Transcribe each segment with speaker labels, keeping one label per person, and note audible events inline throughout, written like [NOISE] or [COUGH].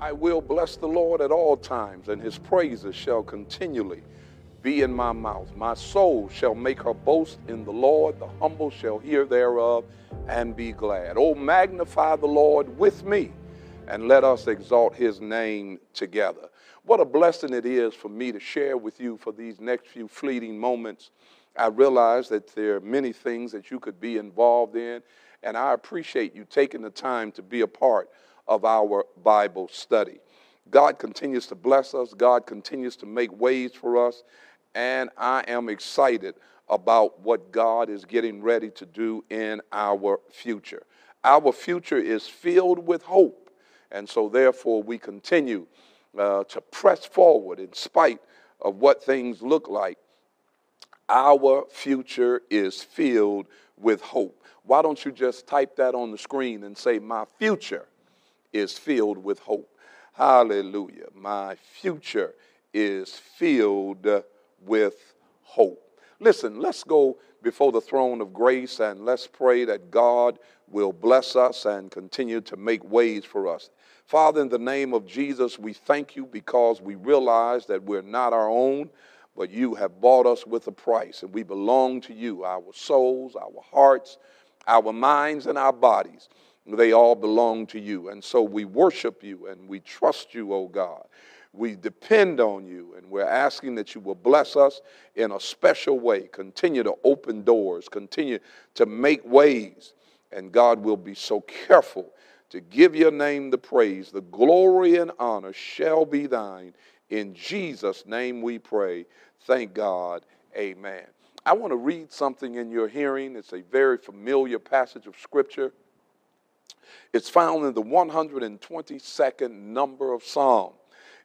Speaker 1: I will bless the Lord at all times, and his praises shall continually be in my mouth. My soul shall make her boast in the Lord. The humble shall hear thereof and be glad. Oh, magnify the Lord with me, and let us exalt his name together. What a blessing it is for me to share with you for these next few fleeting moments. I realize that there are many things that you could be involved in, and I appreciate you taking the time to be a part of our Bible study. God continues to bless us, God continues to make ways for us, and I am excited about what God is getting ready to do in our future. Our future is filled with hope, and so therefore we continue uh, to press forward in spite of what things look like. Our future is filled with hope. Why don't you just type that on the screen and say, My future is filled with hope. Hallelujah. My future is filled with hope. Listen, let's go before the throne of grace and let's pray that God will bless us and continue to make ways for us. Father, in the name of Jesus, we thank you because we realize that we're not our own, but you have bought us with a price and we belong to you, our souls, our hearts, our minds, and our bodies. They all belong to you. And so we worship you and we trust you, oh God. We depend on you and we're asking that you will bless us in a special way. Continue to open doors, continue to make ways, and God will be so careful to give your name the praise. The glory and honor shall be thine. In Jesus' name we pray. Thank God. Amen. I want to read something in your hearing. It's a very familiar passage of Scripture. It's found in the 122nd number of Psalm.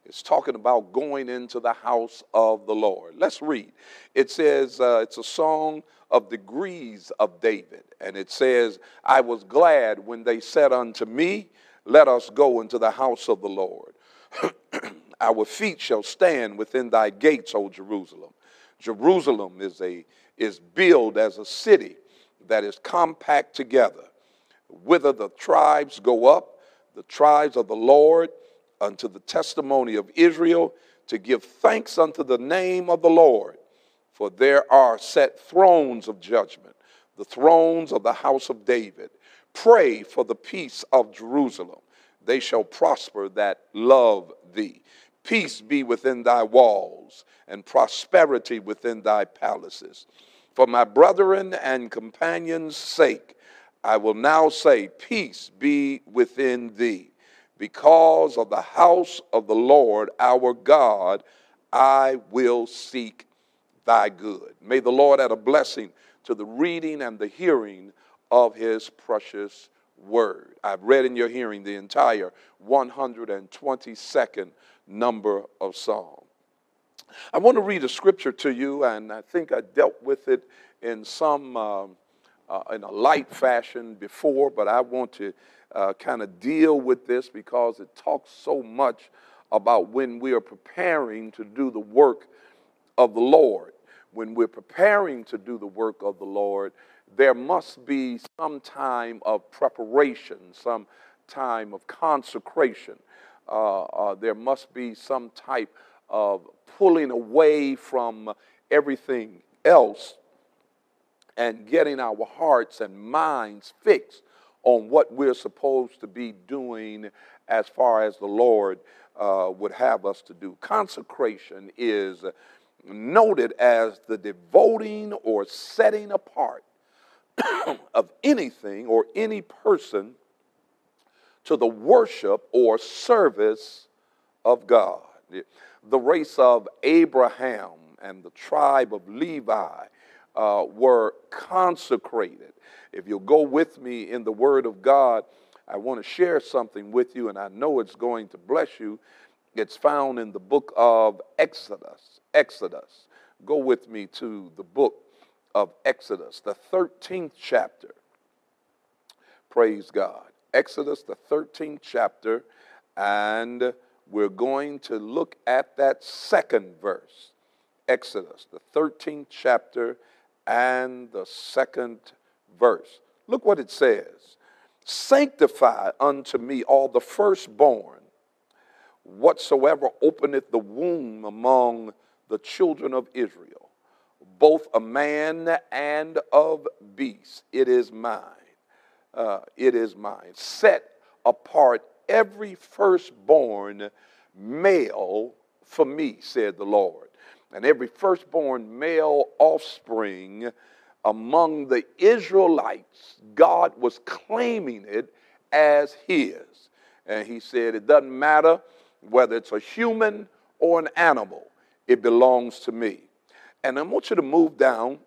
Speaker 1: It's talking about going into the house of the Lord. Let's read. It says, uh, it's a song of degrees of David. And it says, I was glad when they said unto me, Let us go into the house of the Lord. [CLEARS THROAT] Our feet shall stand within thy gates, O Jerusalem. Jerusalem is, a, is built as a city that is compact together whither the tribes go up, the tribes of the Lord, unto the testimony of Israel, to give thanks unto the name of the Lord. For there are set thrones of judgment, the thrones of the house of David. Pray for the peace of Jerusalem. They shall prosper that love thee. Peace be within thy walls, and prosperity within thy palaces. For my brethren and companions' sake, I will now say, Peace be within thee. Because of the house of the Lord our God, I will seek thy good. May the Lord add a blessing to the reading and the hearing of his precious word. I've read in your hearing the entire 122nd number of Psalm. I want to read a scripture to you, and I think I dealt with it in some. Um, uh, in a light fashion before, but I want to uh, kind of deal with this because it talks so much about when we are preparing to do the work of the Lord. When we're preparing to do the work of the Lord, there must be some time of preparation, some time of consecration. Uh, uh there must be some type of pulling away from everything else and getting our hearts and minds fixed on what we're supposed to be doing as far as the Lord uh, would have us to do. Consecration is noted as the devoting or setting apart [COUGHS] of anything or any person to the worship or service of God. The race of Abraham and the tribe of Levi uh, were consecrated. If you'll go with me in the Word of God, I want to share something with you, and I know it's going to bless you. It's found in the book of Exodus. Exodus. Go with me to the book of Exodus, the 13th chapter. Praise God. Exodus, the 13th chapter, and we're going to look at that second verse. Exodus, the 13th chapter, and the second verse. Look what it says Sanctify unto me all the firstborn whatsoever openeth the womb among the children of Israel, both a man and of beast, it is mine. Uh, it is mine. Set apart every firstborn male for me, said the Lord. And every firstborn male offspring among the Israelites, God was claiming it as his. And he said, It doesn't matter whether it's a human or an animal, it belongs to me. And I want you to move down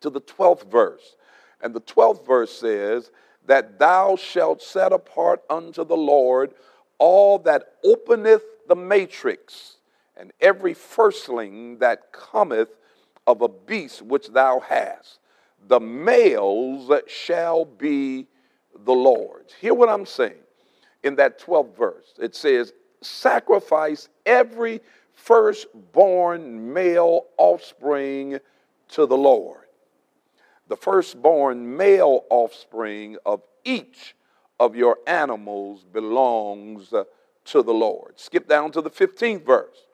Speaker 1: to the 12th verse. And the 12th verse says, That thou shalt set apart unto the Lord all that openeth the matrix, and every firstling that cometh of a beast which thou hast. The males shall be the Lord's. Hear what I'm saying in that 12th verse. It says, Sacrifice every firstborn male offspring to the Lord. The firstborn male offspring of each of your animals belongs to the Lord. Skip down to the 15th verse.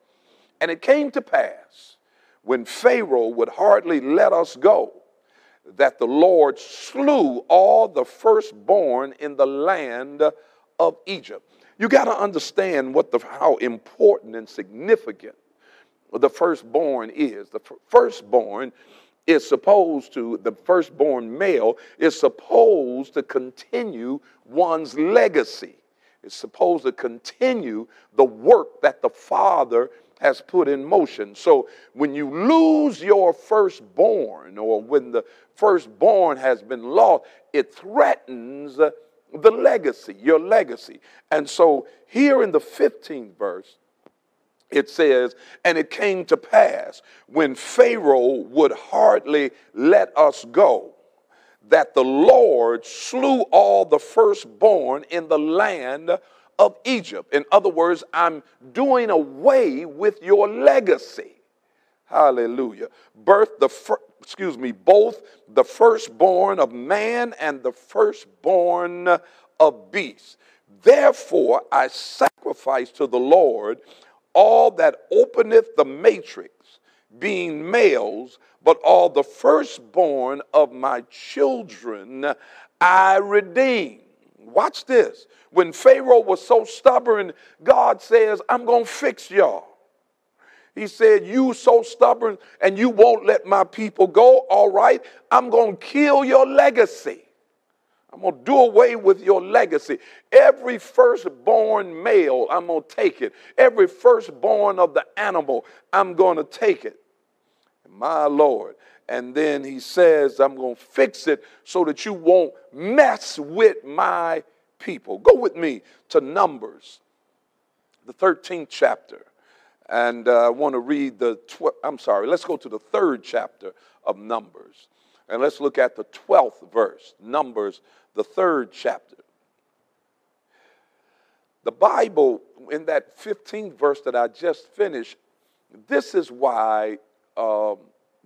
Speaker 1: And it came to pass when Pharaoh would hardly let us go that the Lord slew all the firstborn in the land of Egypt. You got to understand what the, how important and significant the firstborn is. The firstborn is supposed to, the firstborn male is supposed to continue one's legacy. It's supposed to continue the work that the father has put in motion. So when you lose your firstborn, or when the firstborn has been lost, it threatens the legacy, your legacy. And so here in the 15th verse, it says, And it came to pass when Pharaoh would hardly let us go, that the Lord slew all the firstborn in the land of Egypt. In other words, I'm doing away with your legacy. Hallelujah. Birth the fir- excuse me, both the firstborn of man and the firstborn of beasts. Therefore I sacrifice to the Lord all that openeth the matrix, being males, but all the firstborn of my children I redeem. Watch this. When Pharaoh was so stubborn, God says, I'm going to fix y'all. He said, You so stubborn and you won't let my people go. All right, I'm going to kill your legacy. I'm going to do away with your legacy. Every firstborn male, I'm going to take it. Every firstborn of the animal, I'm going to take it. My Lord. And then he says, I'm going to fix it so that you won't mess with my people. Go with me to Numbers, the 13th chapter. And uh, I want to read the, tw- I'm sorry, let's go to the third chapter of Numbers. And let's look at the 12th verse, Numbers, the third chapter. The Bible, in that 15th verse that I just finished, this is why um,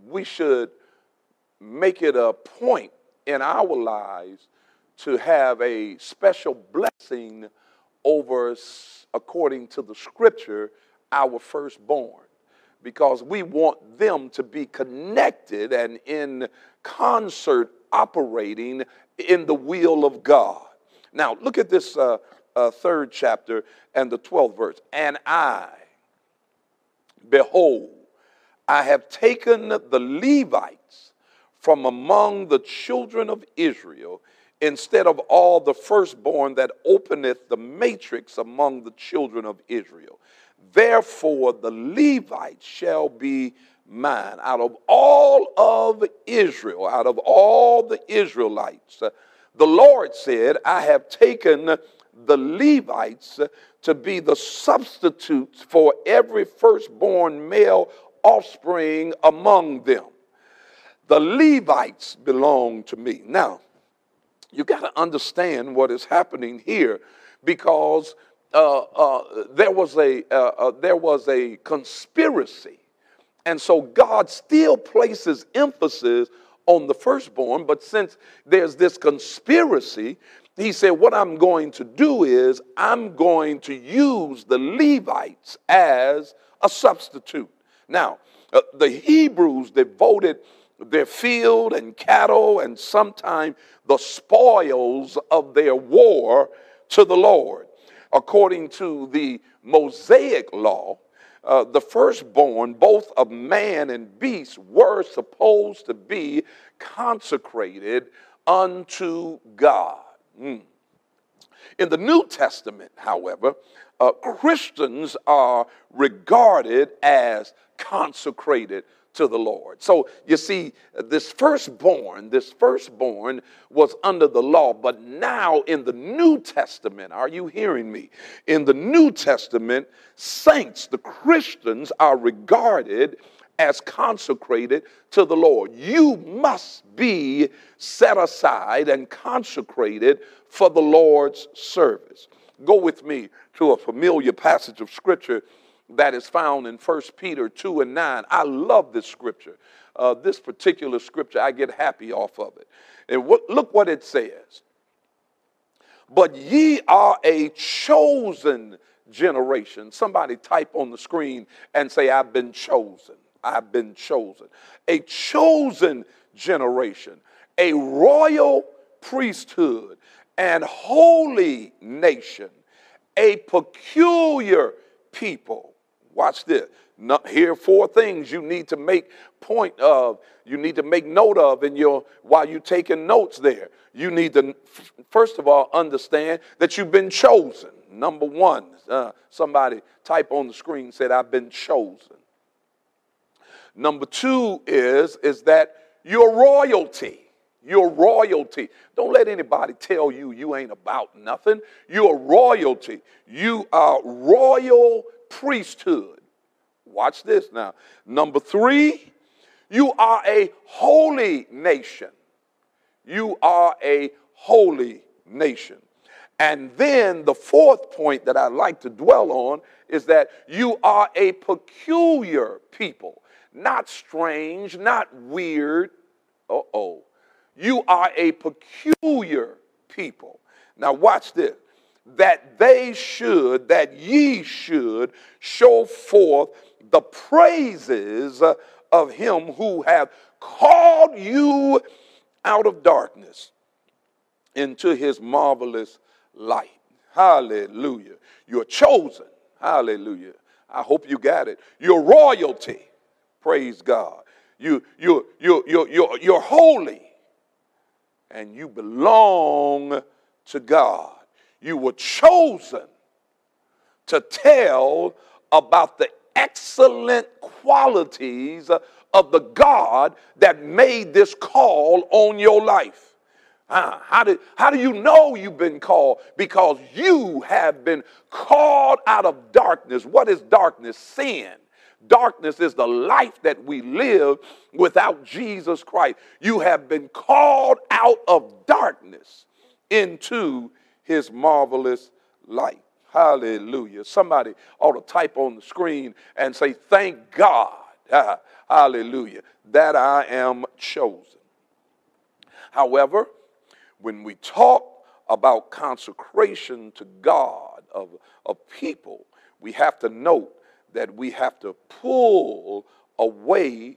Speaker 1: we should make it a point in our lives to have a special blessing over according to the scripture our firstborn because we want them to be connected and in concert operating in the will of God. Now, look at this uh, uh, third chapter and the 12th verse. And I, behold, I have taken the Levites from among the children of Israel instead of all the firstborn that openeth the matrix among the children of Israel. Therefore, the Levites shall be mine. Out of all of Israel, out of all the Israelites, uh, the Lord said, I have taken the Levites to be the substitutes for every firstborn male offspring among them. The Levites belong to me. Now, you got to understand what is happening here because uh, uh, there was a uh, uh, there was a conspiracy, and so God still places emphasis on the firstborn. But since there's this conspiracy, he said, What I'm going to do is I'm going to use the Levites as a substitute. Now, uh, the Hebrews devoted their field and cattle and sometimes the spoils of their war to the Lord. According to the Mosaic law, uh, the firstborn, both of man and beast, were supposed to be consecrated unto God. Mm. In the New Testament, however, uh, Christians are regarded as consecrated to the Lord. So you see, this firstborn, this firstborn was under the law, but now in the New Testament, are you hearing me? In the New Testament, saints, the Christians, are regarded as consecrated to the Lord. You must be set aside and consecrated for the Lord's service. Go with me to a familiar passage of Scripture that is found in 1 Peter 2 and 9. I love this scripture. Uh, this particular scripture, I get happy off of it. And what, look what it says. But ye are a chosen generation. Somebody type on the screen and say, I've been chosen. I've been chosen. A chosen generation, a royal priesthood, and holy nation, a peculiar people Watch this. Here are four things you need to make point of. You need to make note of in your while you're taking notes there. You need to first of all understand that you've been chosen. Number one, uh, somebody type on the screen said, "I've been chosen." Number two is is that your royalty. Your royalty. Don't let anybody tell you you ain't about nothing. You're royalty. You are royal priesthood. Watch this now. Number three, you are a holy nation. You are a holy nation. And then the fourth point that I like to dwell on is that you are a peculiar people, not strange, not weird. Uh oh. You are a peculiar people. Now, watch this that they should, that ye should show forth the praises of him who hath called you out of darkness into his marvelous light. Hallelujah. You're chosen. Hallelujah. I hope you got it. Your royalty. Praise God. You, you, you, you, you're, you're holy and you belong to God. You were chosen to tell about the excellent qualities of the God that made this call on your life. Uh, how, do, how do you know you've been called? Because you have been called out of darkness. What is darkness? Sin. Darkness is the life that we live without Jesus Christ. You have been called out of darkness into his marvelous light. Hallelujah. Somebody ought to type on the screen and say, Thank God. [LAUGHS] Hallelujah. That I am chosen. However, when we talk about consecration to God of, of people, we have to note that we have to pull away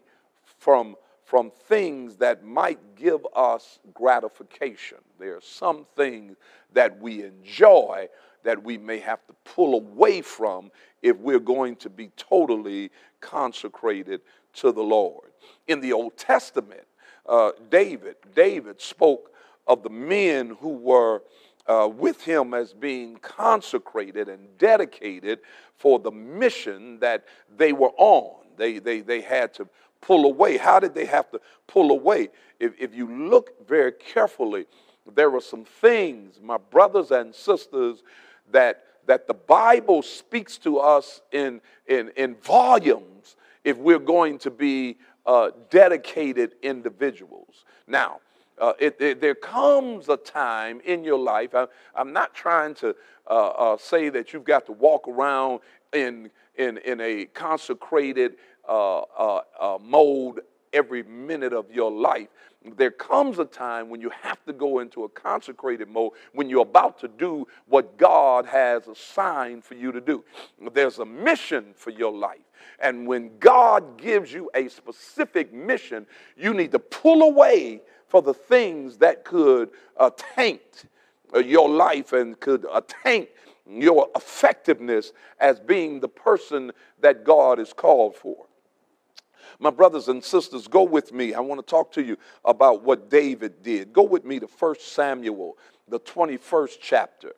Speaker 1: from from things that might give us gratification. There are some things that we enjoy that we may have to pull away from if we're going to be totally consecrated to the Lord. In the Old Testament, uh, David, David spoke of the men who were uh, with him as being consecrated and dedicated for the mission that they were on. They, they, they had to pull away. How did they have to pull away? If, if you look very carefully, there are some things, my brothers and sisters, that, that the Bible speaks to us in, in, in volumes if we're going to be uh, dedicated individuals. Now, uh, it, it, there comes a time in your life, I, am not trying to uh, uh, say that you've got to walk around in, in, in a consecrated uh, uh, uh, mode every minute of your life. there comes a time when you have to go into a consecrated mode when you're about to do what God has assigned for you to do. There's a mission for your life. And when God gives you a specific mission, you need to pull away for the things that could uh, taint your life and could uh, taint your effectiveness as being the person that God is called for. My brothers and sisters, go with me. I want to talk to you about what David did. Go with me to 1 Samuel, the 21st chapter.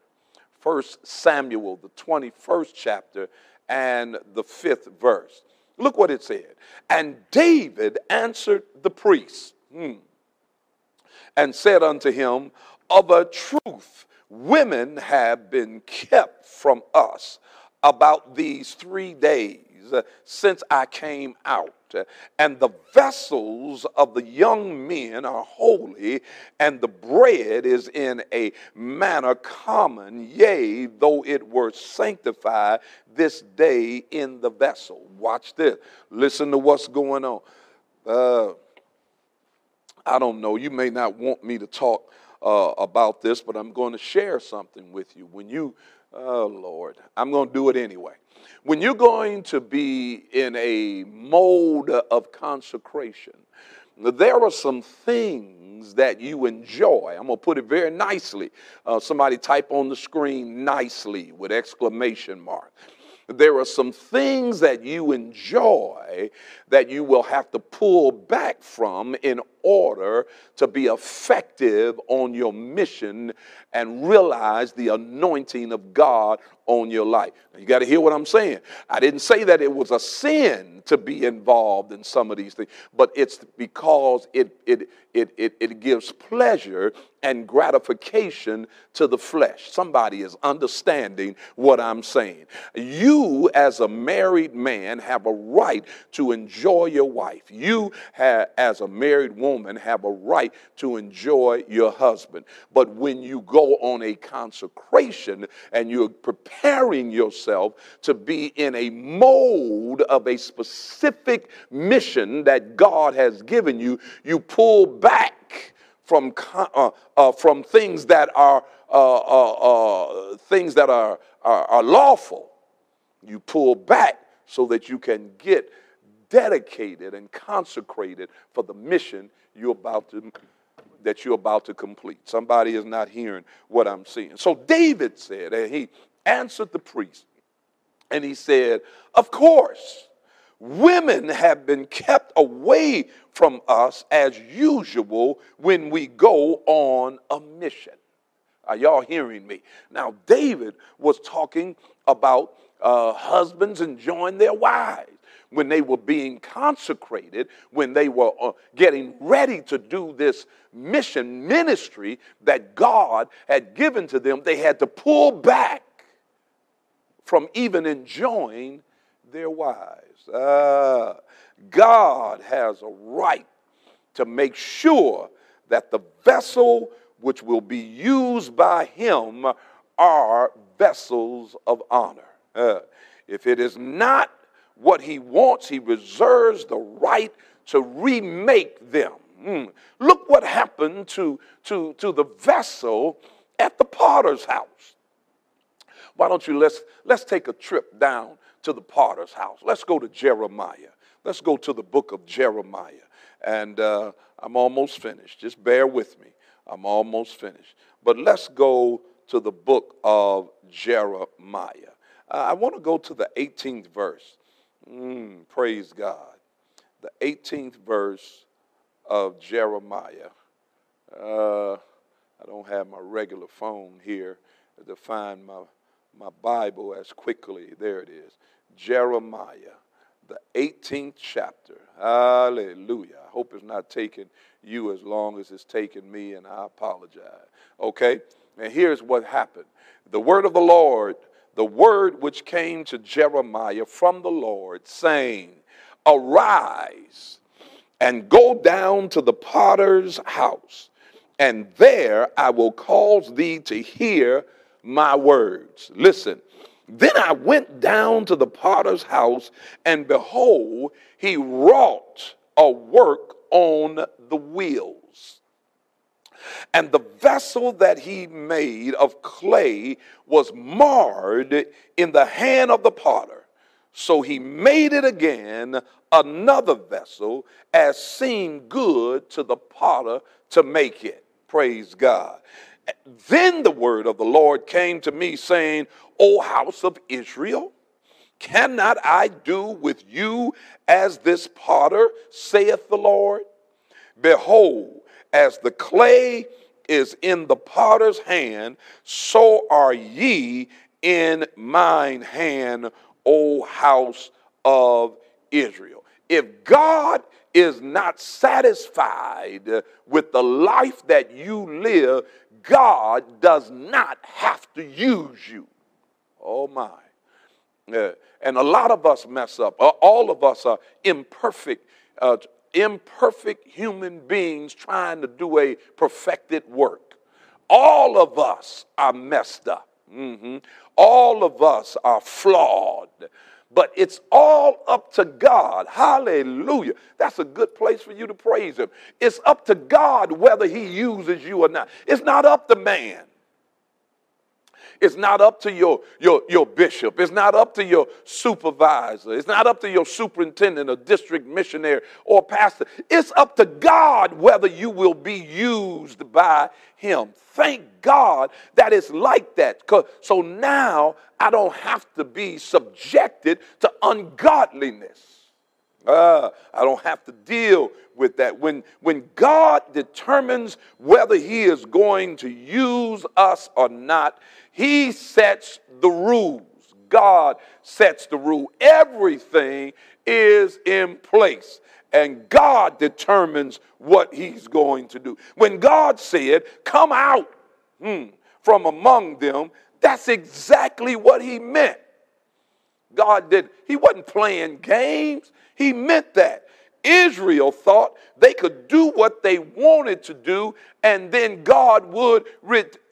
Speaker 1: 1 Samuel, the 21st chapter, and the fifth verse. Look what it said. And David answered the priest hmm, and said unto him, Of a truth, women have been kept from us about these three days since I came out and the vessels of the young men are holy, and the bread is in a manner common, yea, though it were sanctified this day in the vessel. Watch this. Listen to what's going on. Uh, I don't know. You may not want me to talk uh, about this, but I'm going to share something with you. When you, oh Lord, I'm going to do it anyway. When you're going to be in a mode of consecration, there are some things that you enjoy. I'm going to put it very nicely. Uh, somebody type on the screen nicely with exclamation mark. There are some things that you enjoy that you will have to pull back from in order to be effective on your mission and realize the anointing of God on your life. you got to hear what I'm saying. I didn't say that it was a sin to be involved in some of these things, but it's because it, it, it, it, it gives pleasure and gratification to the flesh. Somebody is understanding what I'm saying. You, as a married man, have a right to enjoy your wife. You, have, as a married woman, have a right to enjoy your husband. But when you go on a consecration and you're preparing yourself to be in a mode of a specific mission that God has given you, you pull back from, uh, uh, from things that are uh, uh, uh, things that are, are, are lawful. You pull back so that you can get dedicated and consecrated for the mission you're about to that you're about to complete. Somebody is not hearing what I'm saying. So David said, and he answered the priest, and he said, Of course, women have been kept away from us as usual when we go on a mission. Are y'all hearing me? Now, David was talking about uh, husbands enjoying their wives when they were being consecrated, when they were uh, getting ready to do this mission ministry that God had given to them, they had to pull back from even enjoying their wives. Uh, God has a right to make sure that the vessel which will be used by Him are vessels of honor. Uh, if it is not what he wants, he reserves the right to remake them. Mm. Look what happened to, to, to the vessel at the potter's house. Why don't you let's let's take a trip down to the potter's house. Let's go to Jeremiah. Let's go to the book of Jeremiah. And uh, I'm almost finished. Just bear with me. I'm almost finished. But let's go to the book of Jeremiah. Uh, I want to go to the 18th verse. Mm, praise God. The 18th verse of Jeremiah. Uh, I don't have my regular phone here to find my, my Bible as quickly. There it is. Jeremiah, the 18th chapter. Hallelujah. I hope it's not taking you as long as it's taken me, and I apologize. Okay? And here's what happened the word of the Lord the word which came to Jeremiah from the Lord, saying, Arise and go down to the potter's house, and there I will cause thee to hear my words. Listen. Then I went down to the potter's house, and behold, he wrought a work on the wheels. And the vessel that he made of clay was marred in the hand of the potter. So he made it again another vessel as seemed good to the potter to make it. Praise God. Then the word of the Lord came to me, saying, O house of Israel, cannot I do with you as this potter, saith the Lord? Behold, as the clay is in the potter's hand, so are ye in mine hand, O house of Israel. If God is not satisfied with the life that you live, God does not have to use you. Oh my. Uh, and a lot of us mess up. Uh, all of us are imperfect, uh, imperfect human beings trying to do a perfected work. All of us are messed up. Mm-hmm. All of us are flawed. But it's all up to God. Hallelujah. That's a good place for you to praise Him. It's up to God whether He uses you or not. It's not up to man. It's not up to your, your, your bishop. It's not up to your supervisor. It's not up to your superintendent or district missionary or pastor. It's up to God whether you will be used by him. Thank God that it's like that. So now I don't have to be subjected to ungodliness. Uh, I don't have to deal with that. When, when God determines whether He is going to use us or not, He sets the rules. God sets the rule. Everything is in place. And God determines what He's going to do. When God said, Come out hmm, from among them, that's exactly what He meant. God did. He wasn't playing games. He meant that. Israel thought they could do what they wanted to do and then God would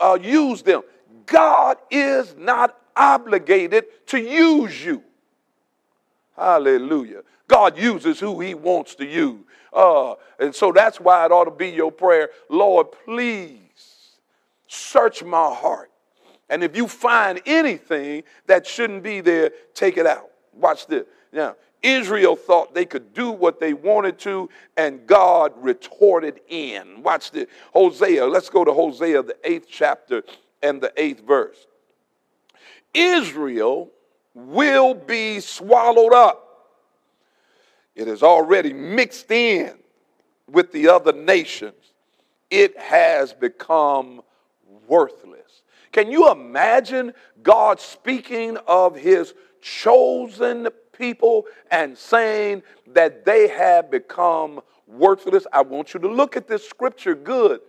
Speaker 1: uh, use them. God is not obligated to use you. Hallelujah. God uses who he wants to use. Uh, and so that's why it ought to be your prayer Lord, please search my heart. And if you find anything that shouldn't be there, take it out. Watch this. Now, Israel thought they could do what they wanted to, and God retorted in. Watch this. Hosea, let's go to Hosea, the eighth chapter and the eighth verse. Israel will be swallowed up. It is already mixed in with the other nations. It has become worthless. Can you imagine God speaking of his chosen people and saying that they have become worthless. I want you to look at this scripture good.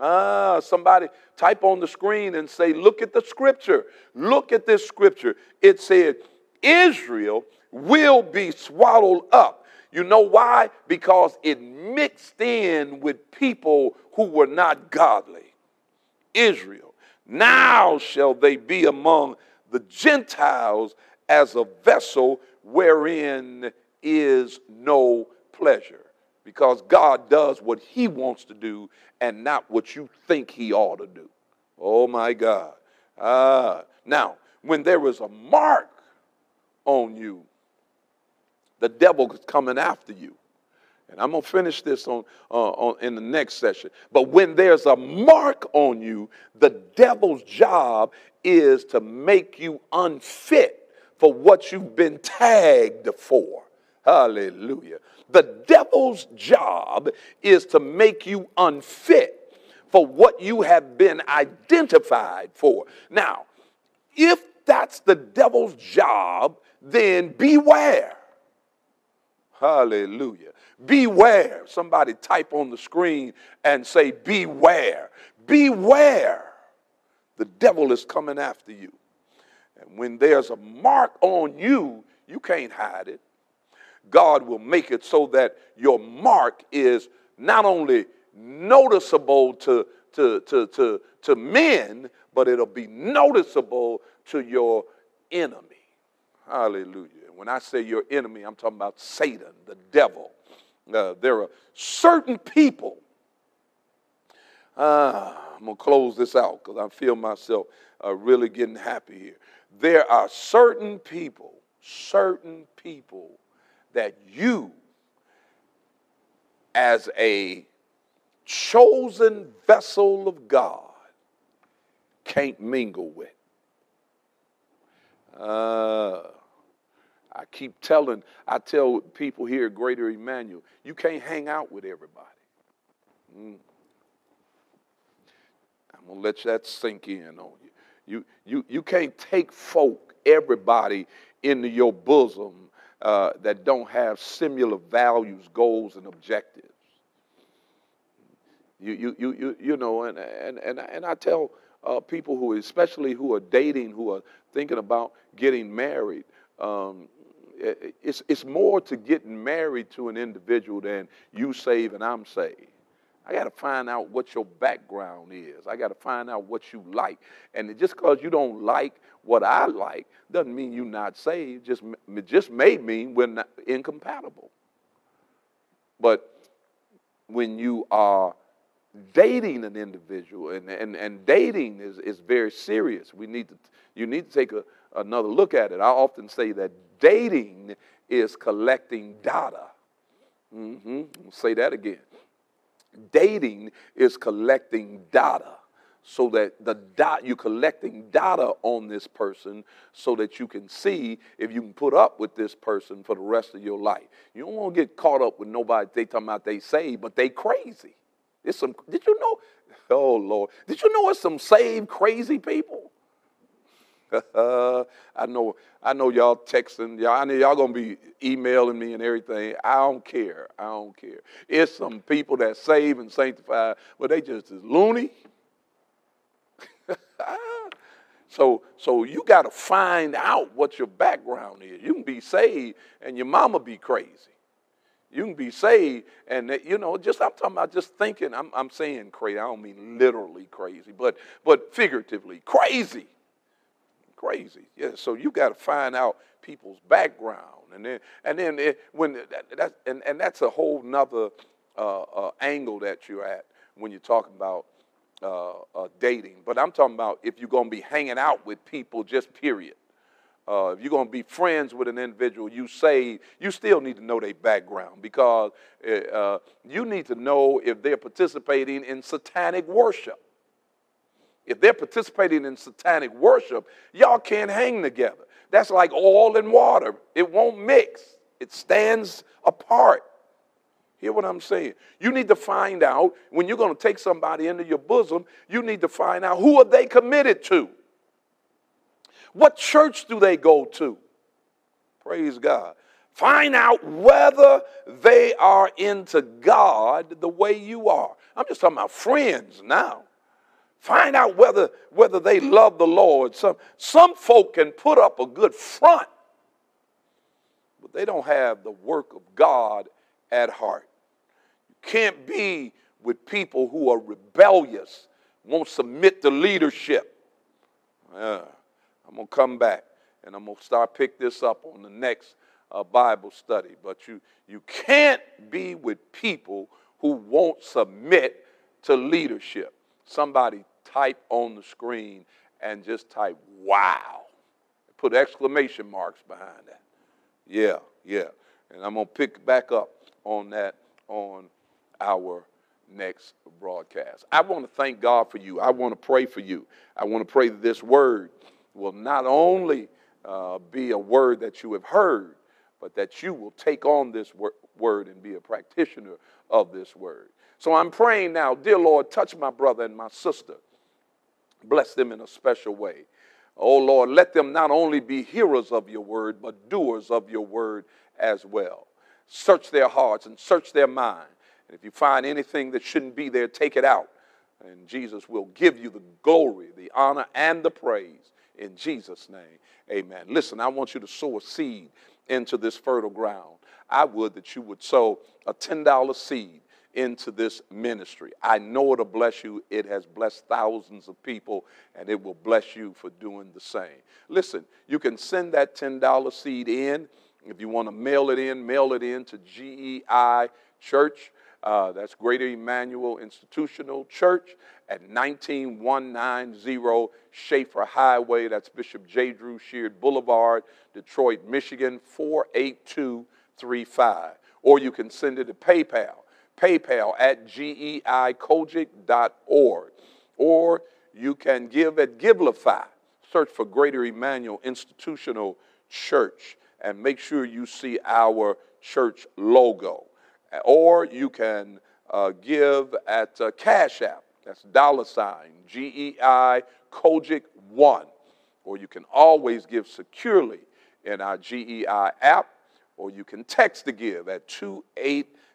Speaker 1: Ah, somebody type on the screen and say, Look at the scripture. Look at this scripture. It said, Israel will be swallowed up. You know why? Because it mixed in with people who were not godly. Israel. Now shall they be among the Gentiles as a vessel wherein is no pleasure. Because God does what he wants to do and not what you think he ought to do. Oh my God. Uh, now, when there is a mark on you, the devil is coming after you. And I'm going to finish this on, uh, on, in the next session. But when there's a mark on you, the devil's job is to make you unfit for what you've been tagged for. Hallelujah. The devil's job is to make you unfit for what you have been identified for. Now, if that's the devil's job, then beware. Hallelujah. Beware. Somebody type on the screen and say, Beware. Beware. The devil is coming after you. And when there's a mark on you, you can't hide it. God will make it so that your mark is not only noticeable to, to, to, to, to men, but it'll be noticeable to your enemy. Hallelujah. When I say your enemy, I'm talking about Satan, the devil. Uh, there are certain people. Uh, I'm going to close this out because I feel myself uh, really getting happy here. There are certain people, certain people that you, as a chosen vessel of God, can't mingle with. Uh, I keep telling, I tell people here at Greater Emmanuel, you can't hang out with everybody. Mm. I'm gonna let that sink in on you. You, you, you can't take folk, everybody, into your bosom uh, that don't have similar values, goals, and objectives. You, you, you, you, you know, and, and, and, and I tell uh, people who, especially who are dating, who are thinking about getting married, um, it's, it's more to getting married to an individual than you save and I'm saved. I got to find out what your background is. I got to find out what you like. And just because you don't like what I like doesn't mean you're not saved. Just, just may mean we're not incompatible. But when you are dating an individual, and, and, and dating is, is very serious, we need to, you need to take a, another look at it. I often say that dating is collecting data. Mm-hmm. Say that again dating is collecting data so that the dot you're collecting data on this person so that you can see if you can put up with this person for the rest of your life. You don't want to get caught up with nobody they talking about they saved, but they crazy. It's some did you know? Oh Lord. Did you know it's some saved crazy people? [LAUGHS] I know, I know y'all texting, y'all, I know y'all gonna be emailing me and everything. I don't care. I don't care. It's some people that save and sanctify, but they just is loony. [LAUGHS] so, so you got to find out what your background is. You can be saved and your mama be crazy. You can be saved, and you know, just I'm talking about just thinking. I'm, I'm saying crazy. I don't mean literally crazy, but but figuratively crazy crazy. Yeah, so you got to find out people's background, and then and then it, when that, that and and that's a whole nother uh, uh, angle that you're at when you're talking about uh, uh dating. But I'm talking about if you're to be hanging out with people, just period. Uh, if you're to be friends with an individual you say you still need to know their background because uh, you need to know if they're participating in satanic worship. If they're participating in satanic worship, y'all can't hang together. That's like oil and water, it won't mix, it stands apart. Hear what I'm saying? You need to find out when you're going to take somebody into your bosom, you need to find out who are they committed to? What church do they go to? Praise God. Find out whether they are into God the way you are. I'm just talking about friends now. Find out whether, whether they love the Lord. Some, some folk can put up a good front, but they don't have the work of God at heart. You can't be with people who are rebellious, won't submit to leadership. Uh, I'm going to come back and I'm going to start pick this up on the next uh, Bible study. But you, you can't be with people who won't submit to leadership. Somebody type on the screen and just type wow. Put exclamation marks behind that. Yeah, yeah. And I'm going to pick back up on that on our next broadcast. I want to thank God for you. I want to pray for you. I want to pray that this word will not only uh, be a word that you have heard, but that you will take on this wor- word and be a practitioner of this word. So I'm praying now, dear Lord, touch my brother and my sister. Bless them in a special way. Oh Lord, let them not only be hearers of your word, but doers of your word as well. Search their hearts and search their mind. And if you find anything that shouldn't be there, take it out. And Jesus will give you the glory, the honor, and the praise in Jesus' name. Amen. Listen, I want you to sow a seed into this fertile ground. I would that you would sow a $10 seed into this ministry. I know it'll bless you. It has blessed thousands of people, and it will bless you for doing the same. Listen, you can send that $10 seed in. If you want to mail it in, mail it in to GEI Church. Uh, that's Greater Emmanuel Institutional Church at 19190 Schaefer Highway. That's Bishop J. Drew Sheard Boulevard, Detroit, Michigan, 48235. Or you can send it to PayPal, PayPal at geicogic.org. Or you can give at Givelify. Search for Greater Emmanuel Institutional Church and make sure you see our church logo. Or you can uh, give at uh, Cash App. That's dollar sign G E I COGIC 1. Or you can always give securely in our GEI app, or you can text to give at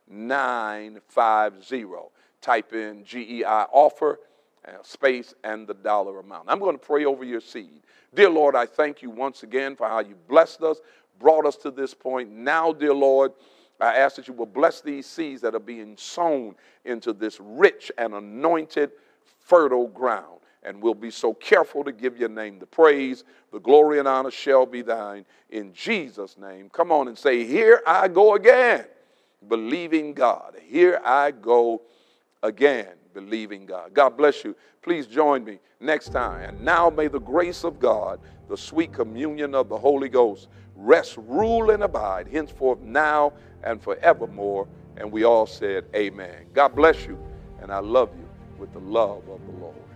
Speaker 1: 28950. Type in GEI offer, uh, space, and the dollar amount. I'm going to pray over your seed. Dear Lord, I thank you once again for how you blessed us, brought us to this point. Now, dear Lord, I ask that you will bless these seeds that are being sown into this rich and anointed, fertile ground. And we'll be so careful to give your name the praise, the glory and honor shall be thine in Jesus' name. Come on and say, Here I go again, believing God. Here I go again, believing God. God bless you. Please join me next time. And now may the grace of God, the sweet communion of the Holy Ghost, rest, rule, and abide henceforth now and forevermore. And we all said, Amen. God bless you, and I love you with the love of the Lord.